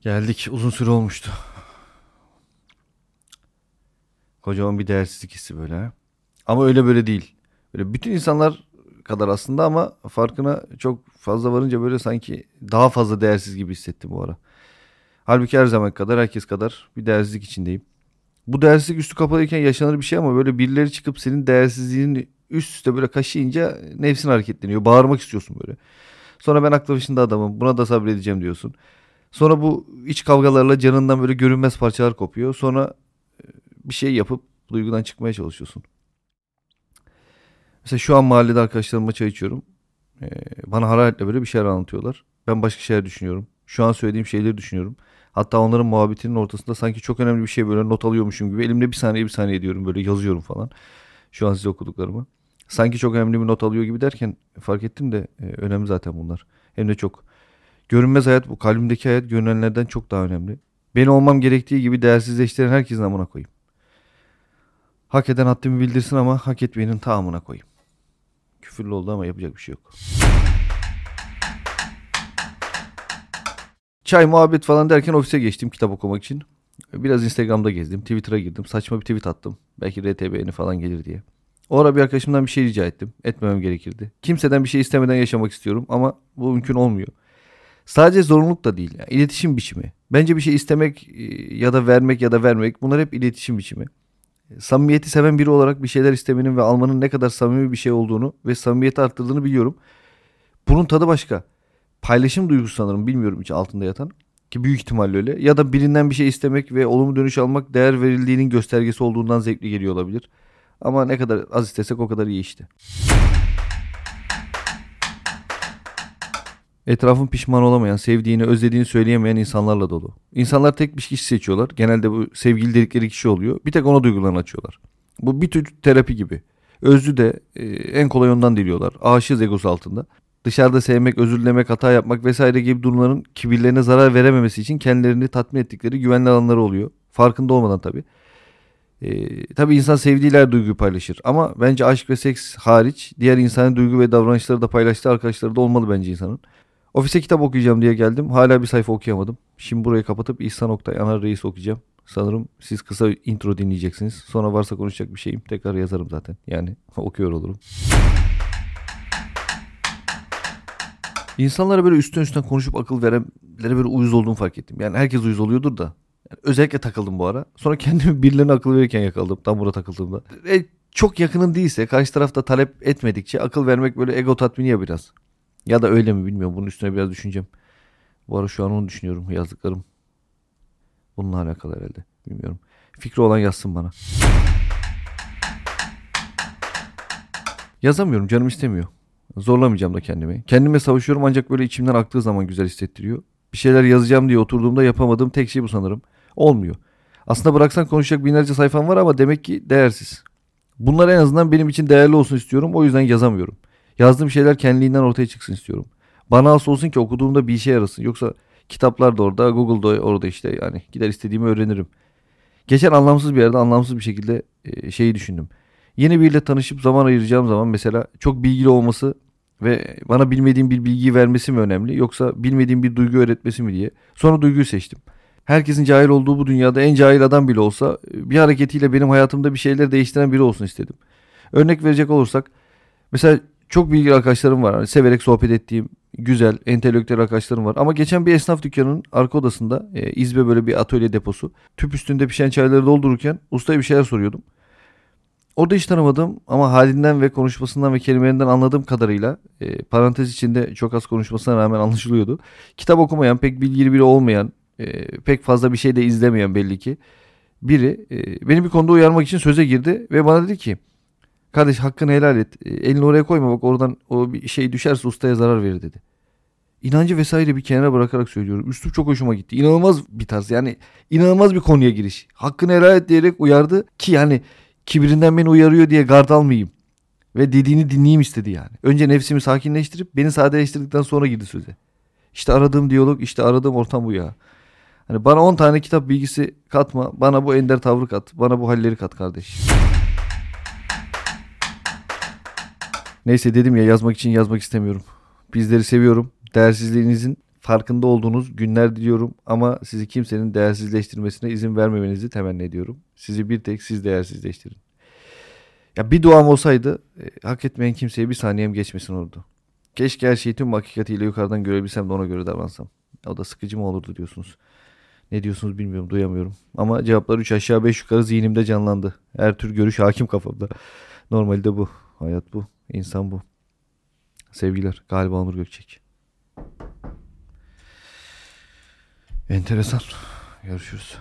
Geldik. Uzun süre olmuştu. Kocaman bir değersizlik hissi böyle. Ama öyle böyle değil. Böyle bütün insanlar kadar aslında ama farkına çok fazla varınca böyle sanki daha fazla değersiz gibi hissettim bu ara. Halbuki her zaman kadar herkes kadar bir değersizlik içindeyim. Bu değersizlik üstü kapalıyken yaşanır bir şey ama böyle birileri çıkıp senin değersizliğini üst üste böyle kaşıyınca nefsin hareketleniyor. Bağırmak istiyorsun böyle. Sonra ben aklı başında adamım buna da sabredeceğim diyorsun. Sonra bu iç kavgalarla canından böyle görünmez parçalar kopuyor. Sonra e, bir şey yapıp duygudan çıkmaya çalışıyorsun. Mesela şu an mahallede arkadaşlarımla çay içiyorum. Ee, bana hararetle böyle bir şeyler anlatıyorlar. Ben başka şeyler düşünüyorum. Şu an söylediğim şeyleri düşünüyorum. Hatta onların muhabbetinin ortasında sanki çok önemli bir şey böyle not alıyormuşum gibi. Elimde bir saniye bir saniye diyorum böyle yazıyorum falan. Şu an size okuduklarımı. Sanki çok önemli bir not alıyor gibi derken fark ettim de e, önemli zaten bunlar. Hem de çok. Görünmez hayat bu kalbimdeki hayat görünenlerden çok daha önemli. Beni olmam gerektiği gibi değersizleştiren herkesin amına koyayım. Hak eden haddimi bildirsin ama hak etmeyenin tamamına koyayım. Küfürlü oldu ama yapacak bir şey yok. Çay muhabbet falan derken ofise geçtim kitap okumak için. Biraz Instagram'da gezdim. Twitter'a girdim. Saçma bir tweet attım. Belki RTB'ni falan gelir diye. O ara bir arkadaşımdan bir şey rica ettim. Etmemem gerekirdi. Kimseden bir şey istemeden yaşamak istiyorum ama bu mümkün olmuyor. Sadece zorunluluk da değil. Yani iletişim biçimi. Bence bir şey istemek e, ya da vermek ya da vermek bunlar hep iletişim biçimi. Samimiyeti seven biri olarak bir şeyler istemenin ve almanın ne kadar samimi bir şey olduğunu ve samimiyeti arttırdığını biliyorum. Bunun tadı başka. Paylaşım duygusu sanırım bilmiyorum hiç altında yatan. Ki büyük ihtimalle öyle. Ya da birinden bir şey istemek ve olumlu dönüş almak değer verildiğinin göstergesi olduğundan zevkli geliyor olabilir. Ama ne kadar az istesek o kadar iyi işte. Etrafın pişman olamayan, sevdiğini, özlediğini söyleyemeyen insanlarla dolu. İnsanlar tek bir kişi seçiyorlar. Genelde bu sevgili dedikleri kişi oluyor. Bir tek ona duygularını açıyorlar. Bu bir tür terapi gibi. Özlü de e, en kolay ondan diliyorlar. Aşığız egosu altında. Dışarıda sevmek, özür dilemek, hata yapmak vesaire gibi durumların kibirlerine zarar verememesi için kendilerini tatmin ettikleri güvenli alanları oluyor. Farkında olmadan tabii. Ee, tabii insan sevdiğiyle her duyguyu paylaşır. Ama bence aşk ve seks hariç diğer insani duygu ve davranışları da paylaştığı arkadaşları da olmalı bence insanın. Ofise kitap okuyacağım diye geldim. Hala bir sayfa okuyamadım. Şimdi burayı kapatıp İhsan Oktay Anar Reis okuyacağım. Sanırım siz kısa intro dinleyeceksiniz. Sonra varsa konuşacak bir şeyim tekrar yazarım zaten. Yani okuyor olurum. İnsanlara böyle üstten üstten konuşup akıl verenlere böyle uyuz olduğumu fark ettim. Yani herkes uyuz oluyordur da. Yani özellikle takıldım bu ara. Sonra kendimi birilerine akıl verirken yakaladım. Tam burada takıldığımda. E, çok yakının değilse karşı tarafta talep etmedikçe akıl vermek böyle ego tatmini ya biraz. Ya da öyle mi bilmiyorum. Bunun üstüne biraz düşüneceğim. Bu ara şu an onu düşünüyorum yazdıklarım. Bununla alakalı herhalde. Bilmiyorum. Fikri olan yazsın bana. Yazamıyorum canım istemiyor. Zorlamayacağım da kendimi. Kendime savaşıyorum ancak böyle içimden aktığı zaman güzel hissettiriyor. Bir şeyler yazacağım diye oturduğumda yapamadığım tek şey bu sanırım. Olmuyor. Aslında bıraksan konuşacak binlerce sayfam var ama demek ki değersiz. Bunlar en azından benim için değerli olsun istiyorum. O yüzden yazamıyorum. Yazdığım şeyler kendiliğinden ortaya çıksın istiyorum. Bana az olsun ki okuduğumda bir işe yarasın. Yoksa kitaplar da orada, Google'da orada işte yani gider istediğimi öğrenirim. Geçen anlamsız bir yerde anlamsız bir şekilde e, şeyi düşündüm. Yeni biriyle tanışıp zaman ayıracağım zaman mesela çok bilgili olması ve bana bilmediğim bir bilgiyi vermesi mi önemli yoksa bilmediğim bir duygu öğretmesi mi diye. Sonra duyguyu seçtim. Herkesin cahil olduğu bu dünyada en cahil adam bile olsa bir hareketiyle benim hayatımda bir şeyler değiştiren biri olsun istedim. Örnek verecek olursak mesela çok bilgili arkadaşlarım var. Hani severek sohbet ettiğim güzel, entelektüel arkadaşlarım var. Ama geçen bir esnaf dükkanının arka odasında e, izbe böyle bir atölye deposu. Tüp üstünde pişen çayları doldururken ustaya bir şeyler soruyordum. Orada hiç tanımadığım ama halinden ve konuşmasından ve kelimelerinden anladığım kadarıyla e, parantez içinde çok az konuşmasına rağmen anlaşılıyordu. Kitap okumayan, pek bilgili biri olmayan, e, pek fazla bir şey de izlemeyen belli ki biri e, beni bir konuda uyarmak için söze girdi ve bana dedi ki kardeş hakkını helal et. E, elini oraya koyma bak oradan o bir şey düşerse ustaya zarar verir dedi. İnancı vesaire bir kenara bırakarak söylüyorum. Üslup çok hoşuma gitti. İnanılmaz bir tarz yani inanılmaz bir konuya giriş. Hakkını helal et diyerek uyardı ki yani kibirinden beni uyarıyor diye gard almayayım. Ve dediğini dinleyeyim istedi yani. Önce nefsimi sakinleştirip beni sadeleştirdikten sonra girdi söze. İşte aradığım diyalog, işte aradığım ortam bu ya. Hani bana 10 tane kitap bilgisi katma, bana bu ender tavrı kat, bana bu halleri kat kardeş. Neyse dedim ya yazmak için yazmak istemiyorum. Bizleri seviyorum. Değersizliğinizin farkında olduğunuz günler diliyorum ama sizi kimsenin değersizleştirmesine izin vermemenizi temenni ediyorum. Sizi bir tek siz değersizleştirin. Ya bir duam olsaydı e, hak etmeyen kimseye bir saniyem geçmesin olurdu. Keşke her şeyi tüm hakikatiyle yukarıdan görebilsem de ona göre davransam. O da sıkıcı mı olurdu diyorsunuz. Ne diyorsunuz bilmiyorum duyamıyorum. Ama cevaplar 3 aşağı 5 yukarı zihnimde canlandı. Her tür görüş hakim kafamda. Normalde bu. Hayat bu. İnsan bu. Sevgiler. Galiba Onur Gökçek. Enteresan. Görüşürüz.